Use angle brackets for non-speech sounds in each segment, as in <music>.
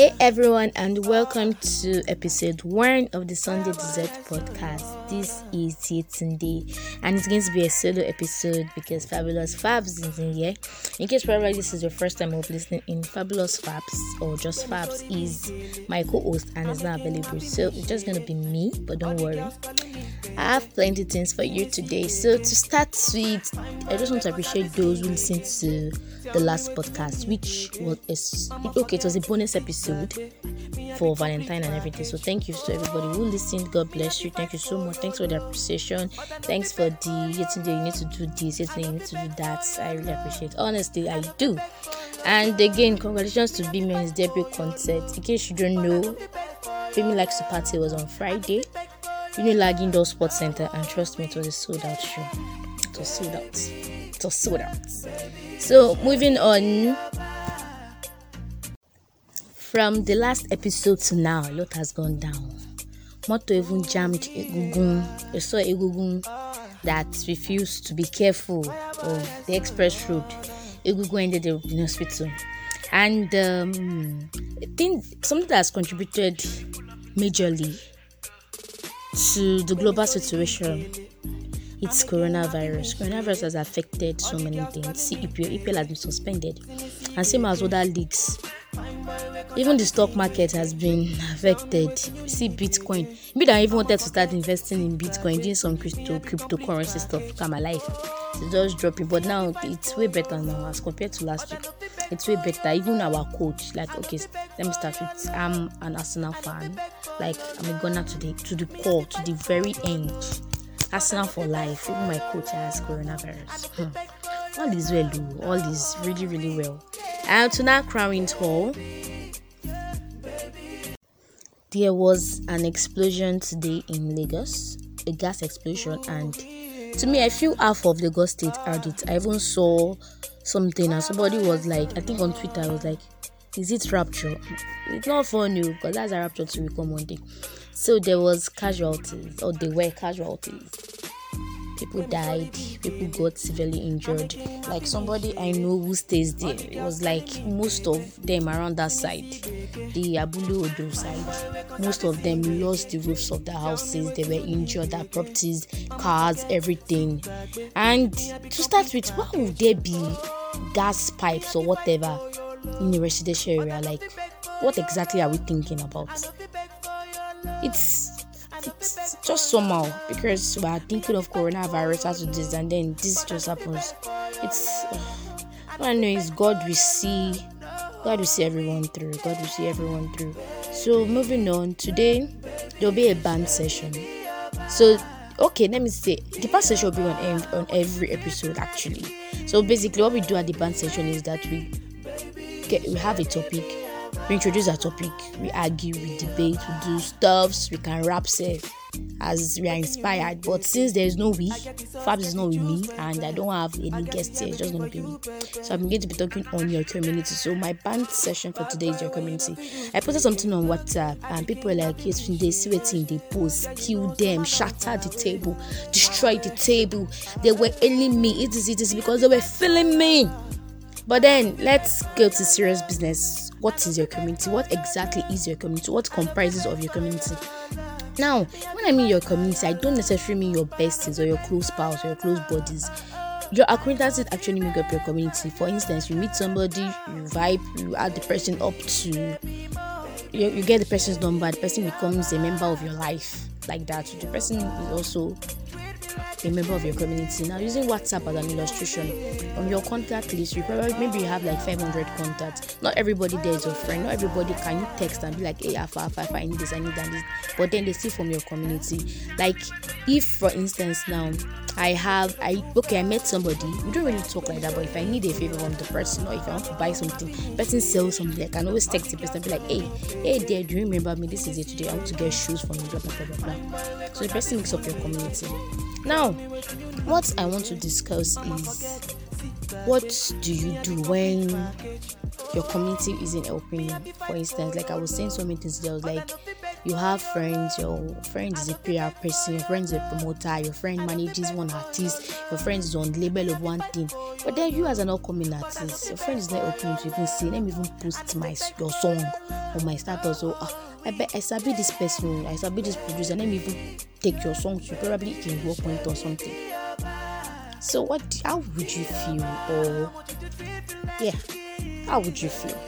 Hey everyone, and welcome to episode one of the Sunday Dessert Podcast. This is Yetunde, and it's going to be a solo episode because Fabulous Fabs is in here. In case probably this is your first time of listening in, Fabulous Fabs or just Fabs is my co-host and is not available, so it's just going to be me. But don't worry, I have plenty things for you today. So to start with, I just want to appreciate those who listened to the last podcast, which was a, okay. It was a bonus episode for Valentine and everything. So thank you to everybody who listened. God bless you. Thank you so much. Thanks for the appreciation. Thanks for the yesterday you need to do this, yesterday you need to do that. I really appreciate. Honestly, I do. And again, congratulations to Bimi's debut concert. In case you don't know, Bimi Likes to Party was on Friday. Unilag Indoor Sports Center, and trust me, it was a sold out show. It was sold out. It was sold out. So, moving on from the last episode to now, a lot has gone down. Moto even jammed Egungun. I saw Egungun that refused to be careful of the express road. Egungun ended up in hospital. And um, I think something that has contributed majorly to the global situation it's coronavirus. Coronavirus has affected so many things. See, EPL, EPL has been suspended, and same as other leagues. Even the stock market has been affected. See, Bitcoin. Me that I even wanted to start investing in Bitcoin, doing some crypto cryptocurrency stuff. Look at my life. It's just dropping, but now it's way better now as compared to last week. It's way better. Even our coach, like, okay, let me start with. I'm an Arsenal fan. Like, I'm a gunner to the to the core, to the very end Arsenal for life. Even my coach has coronavirus. Hmm. All is well, oh. all is really, really well. And to now crowning tall, there was an explosion today in Lagos, a gas explosion, and to me, I feel half of Lagos State heard it. I even saw something, and somebody was like, I think on Twitter, I was like, "Is it rapture?" It's not funny because that's a rapture to become one day. So there was casualties, or there were casualties. People died, people got severely injured. Like somebody I know who stays there, it was like most of them around that side, the Abule Ado side, most of them lost the roofs of their houses. They were injured, their properties, cars, everything. And to start with, why would there be gas pipes or whatever in a residential area? Like, what exactly are we thinking about? it's it's just somehow because we are thinking of coronavirus as it is and then this just happens. It's i know is god we see god will see everyone through god will see everyone through. So moving on today there'll be a bants session. So okay let me say the bants session will be on, on every episode actually. So basically what we do at the bants session is that we get we have a topic we introduce our topic, we argue, we debate, we do stuffs, we can rap safe as we are inspired. But since there is no we, Fabs is not with me, and I don't have any guests here, it's just gonna be me. So I'm going to be talking on your community. So my bants session for today is your community. I posted something on WhatsApp, and people were like, "Yes, when they see what in they post, kill them, shatter the table, destroy the table." They were ailing me. It is it is because they were feeling me. But then let's go to serious business. What is your community? What exactly is your community? What comprises of your community? Now, when I mean your community, I don't necessarily mean your besties or your close pals or your close buddies. Your acquaintances actually make up your community. For instance, you meet somebody, you vibe, you add the person up to you, you get the person's number, the person becomes a member of your life like that. The person is also a member of your community. Now, using WhatsApp as an illustration, on your contact list, you probably maybe you have like 500 contacts. Not everybody there is your friend. Not everybody can you text and be like, hey, Alpha, Alpha, I need this, I need that, this. But then they see from your community. Like, if for instance now I have I okay I met somebody. We don't really talk like that but if I need a favor from the person or if I want to buy something person sells something Like I can always text the person be like hey hey dear do you remember me? This is it today. I want to get shoes from you blah blah blah blah so the person makes up your community. Now what I want to discuss is what do you do when your community isn't helping? You for instance like I was saying so many things I was like you have friends your friend is a PR person your friend is a promoter your friend manages one artist your friend is on the label of one thing. But then you as an upcoming artist your friend is not open to even say let me even post my your song on my status. So uh, I bet I sabi this person I sabi this producer let me even take your song to probably can work on it or something. So what how would you feel or yeah how would you feel?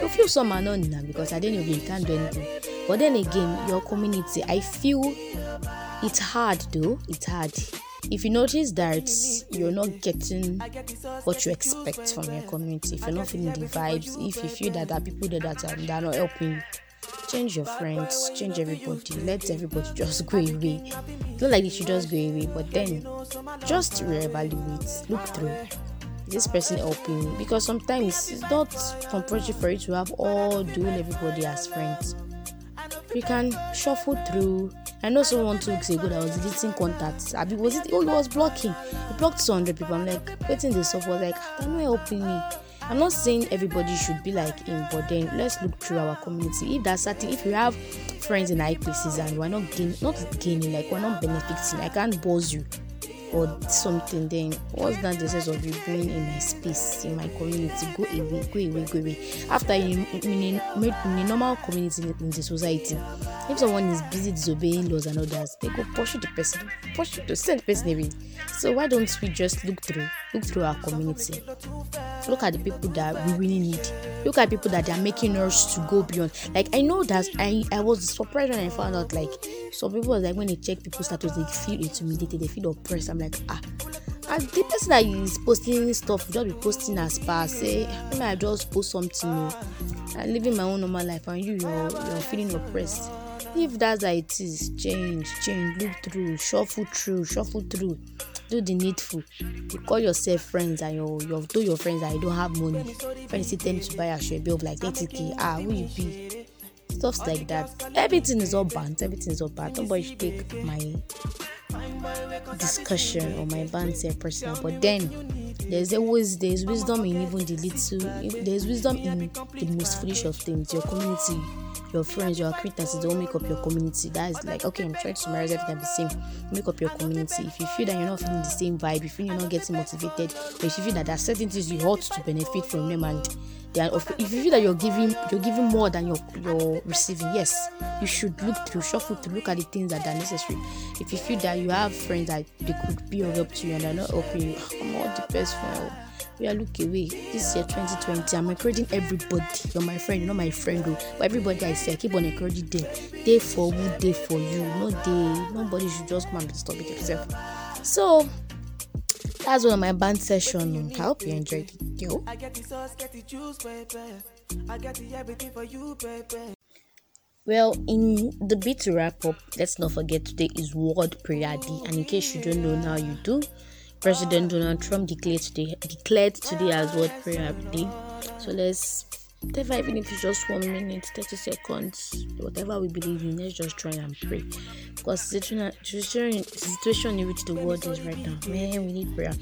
You feel somehow not now because at the end of the day you can't do anything but then again your community i feel it's hard though. It's hard. If you notice that you're not getting what you expect from your community if you're not feeling the vibes if you feel that there are people there that are, that are not helping change your friends change everybody. Let everybody <laughs> just go away. It's not like they should just go away but then just reevaluate look through. This person helping? Because sometimes it's not compulsory for you to have all do everybody as friends you can shuffle through. I know someone two weeks ago that was deleting contacts. Abi was it oh he was blocking. He blocked 200 people. I'm like wetin dey sup was like ah, they're not helping me. I'm not saying everybody should be like him but then let's look through our community. If there's certain if you have friends in high places and we're not gaining not gaining like we're not benefiting i can't buzz you or something then what's that the sense of you being in my space in my community? Go away go away go away. After you in a, in normal community in the society if someone is busy disobeying laws and others they go pursue the person pursue to send the person away. So why don't we just look through look through our community. Look at the people that we really need. Look at people that they are making us to go beyond. Like i know that i i was surprised when i found out like some people like when they check people's status they feel intimidated they feel oppressed. I'm like ah. And the person that is posting stuff just be posting as per say maybe i just post something o i'm living my own normal life and you you're you're feeling oppressed. If that's how it is change change look through shuffle through shuffle through do the needful. You call yourself friends and your your do your friends that you don't have money friends still tell to buy asoebi of like thirty k ah who you be? Stuffs like that. Everything is all banned everything is all bad nobody should take my discussion or my banter personal but then there's always there's wisdom in even the little there's wisdom in the most foolish of things your community your friends your acquaintances don't make up your community. That is like okay i'm trying to summarize everything the same. Make up your community. If you feel that you're not feeling the same vibe if you you're not getting motivated if you feel that there are certain things you ought to benefit from them and they are if you feel that you're giving you're giving more than you're you're receiving yes you should look through shuffle to look at the things that are necessary. If you feel that you have friends that they could be of help to you and they're not helping you i'm the best we are look away. This year 2020 i'm encouraging everybody. You're my friend you're not my friend though but everybody i say i keep on encouraging them. Day for who day for you. No day. Nobody should just come and disturb it yourself. So that's one of my bants session. Oh. I hope you enjoyed it, yo. Well, in the bit to wrap up, let's not forget today is World Prayer Day, and in case you don't know now, you do. President Donald Trump declared today declared today as World Prayer Day. So let's whatever even if it's just one minute 30 seconds whatever we believe in let's just try and pray. Because situation situation in which the world is right now man we need prayer.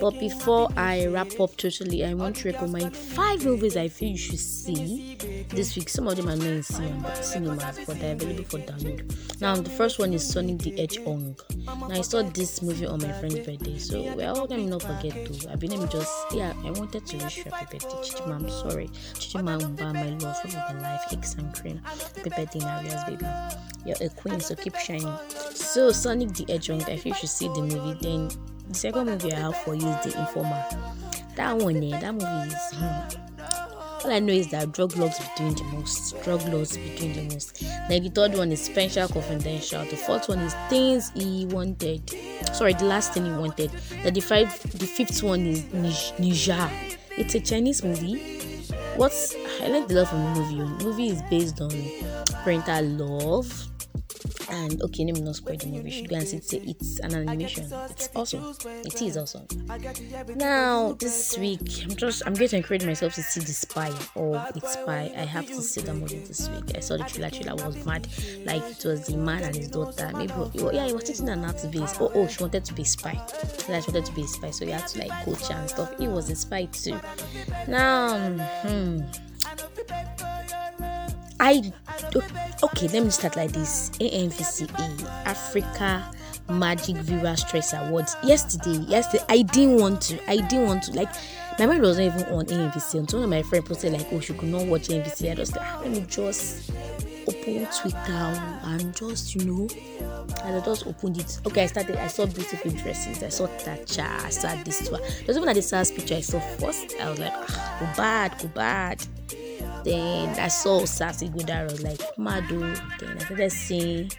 But before i wrap up totally i want to recommend five movies i feel you should see this week. Some of them are not in cinemas but they're available for download. Now the first one is sonic the hedgehog. Now i saw this movie on my friend's birthday so well let me not forget to I've been just yeah i wanted to wish you happy birthday chichima i'm sorry. Chichima Umba, my love, for the life, cakes and cream. Birthday, Narias, baby. You're a queen, so keep shining. So, Sonic the Hedgehog, if you should see the movie, then the second movie I have for you is The Informer. That one, eh, that movie is. Hmm. All I know is that drug lords be doing the most. Drug lords be doing the most. Then the third one is Special Confidential. The fourth one is Things He Wanted. Sorry, the last thing he wanted. Then the five, the fifth one is Ne Zha. It's a Chinese movie what's I like the love from the movie. The movie is based on parental love. And okay, let me not spoil the movie. You should go and see it. It's an animation. It's awesome. It is awesome. Now this week, I'm just I'm going to encourage myself to see the spy or it's spy. I have to see the movie this week. I saw the trailer. Trailer was mad. Like it was the man and his daughter. Maybe yeah, he was teaching an art be. Oh oh, she wanted to be a spy. She wanted to be a spy. So you had to like coach and stuff. He was a spy too. Now, hmm I okay, let me start like this. AMVCA Africa Magic Viewers' Choice Awards. Yesterday, yesterday, I didn't want to. I didn't want to. Like, my mind was not even on AMVC until one of my friends posted like, "Oh, she could not watch AMVC." I just like, let me just open Twitter and just you know, and I just opened it. Okay, I started. I saw beautiful dresses. I saw Tacha. I saw this one. There's even at the SARS picture I saw first. I was like, ah, go bad, go bad. Then I saw Sassy I was like, Mado. Then I started seeing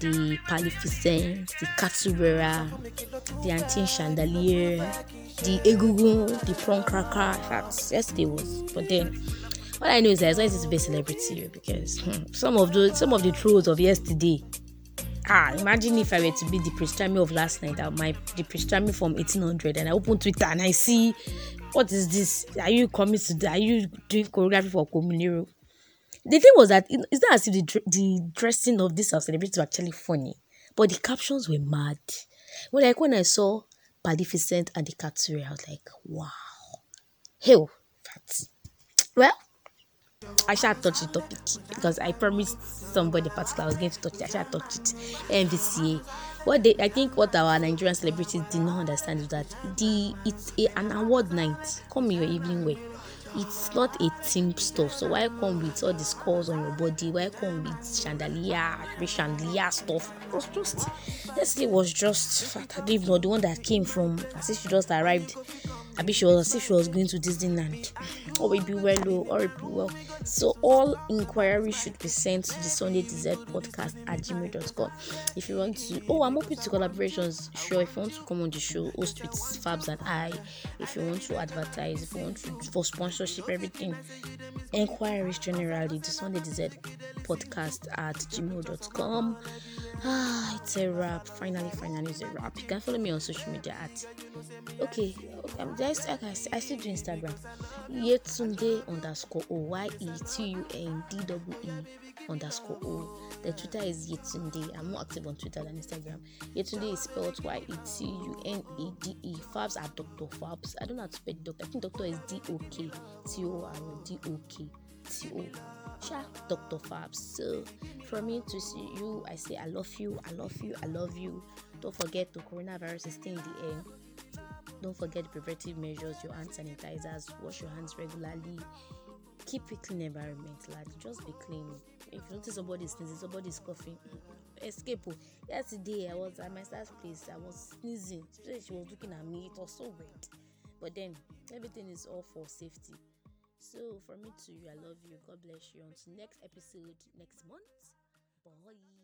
the Palificent, the Katsubera, the Antin Chandelier, the Egungun, the Prawn Cracker. Fact, yesterday was. But then, what I know is that it's always to be a celebrity because hmm, some of the some of the trolls of yesterday. Ah, imagine if I were to be the Pristami of last night, my the Pristami from 1800, and I open Twitter and I see what is this? Are you coming to? Are you doing choreography for Komuniro? The thing was that it's not as if the, the dressing of this celebrities was actually funny, but the captions were mad. Well, like when I saw Palificent and the Katsuri, I was like, wow, hell, that's well. I shall touch the topic because I promised somebody particular I was going to touch it. I shall touch it. MVCA what they i think what our nigerian celebrities did not understand is that the it's a, an award night. Come your evening wear it's not a team stuff. So why come with all the scores on your body? Why come with chandelier chandelier stuff? It was just yesterday was just i don't even know the one that came from as if she just arrived I be she was as if she was going to Disneyland. Or we be well, oh, or be well. So all inquiries should be sent to the Sunday Dessert Podcast at gmail.com. If you want to, oh, I'm open to collaborations. Sure, if you want to come on the show, host with Fabs and I. If you want to advertise, if you want to for sponsorship, everything. Inquiries generally the Sunday Dessert Podcast at gmail.com. Ah, it's a wrap. Finally, finally, it's a wrap. You can follow me on social media at okay. I'm just okay, I still do Instagram. Yetunde underscore O Y E T U N D W E underscore O. The Twitter is Yetunde. I'm more active on Twitter than Instagram. Yetunde is spelled Y E T U N E D E. Fabs are Doctor Fabs. I don't know how to spell doctor. I think doctor is D O K T O R D O K T O. Sha Dr. Fabs. So from me to see you, I say I love you, I love you, I love you. Don't forget the coronavirus is still in the air. Don't forget the preventive measures, your hand sanitizers, wash your hands regularly. Keep a clean environment, lad. Just be clean. If you notice somebody sneezing, somebody coughing, <laughs> escape. Oh. Yesterday I was at my staff's place, I was sneezing. She was looking at me, it was so weird. But then everything is all for safety. So, from me to you, I love you. God bless you. Until next episode next month. Bye.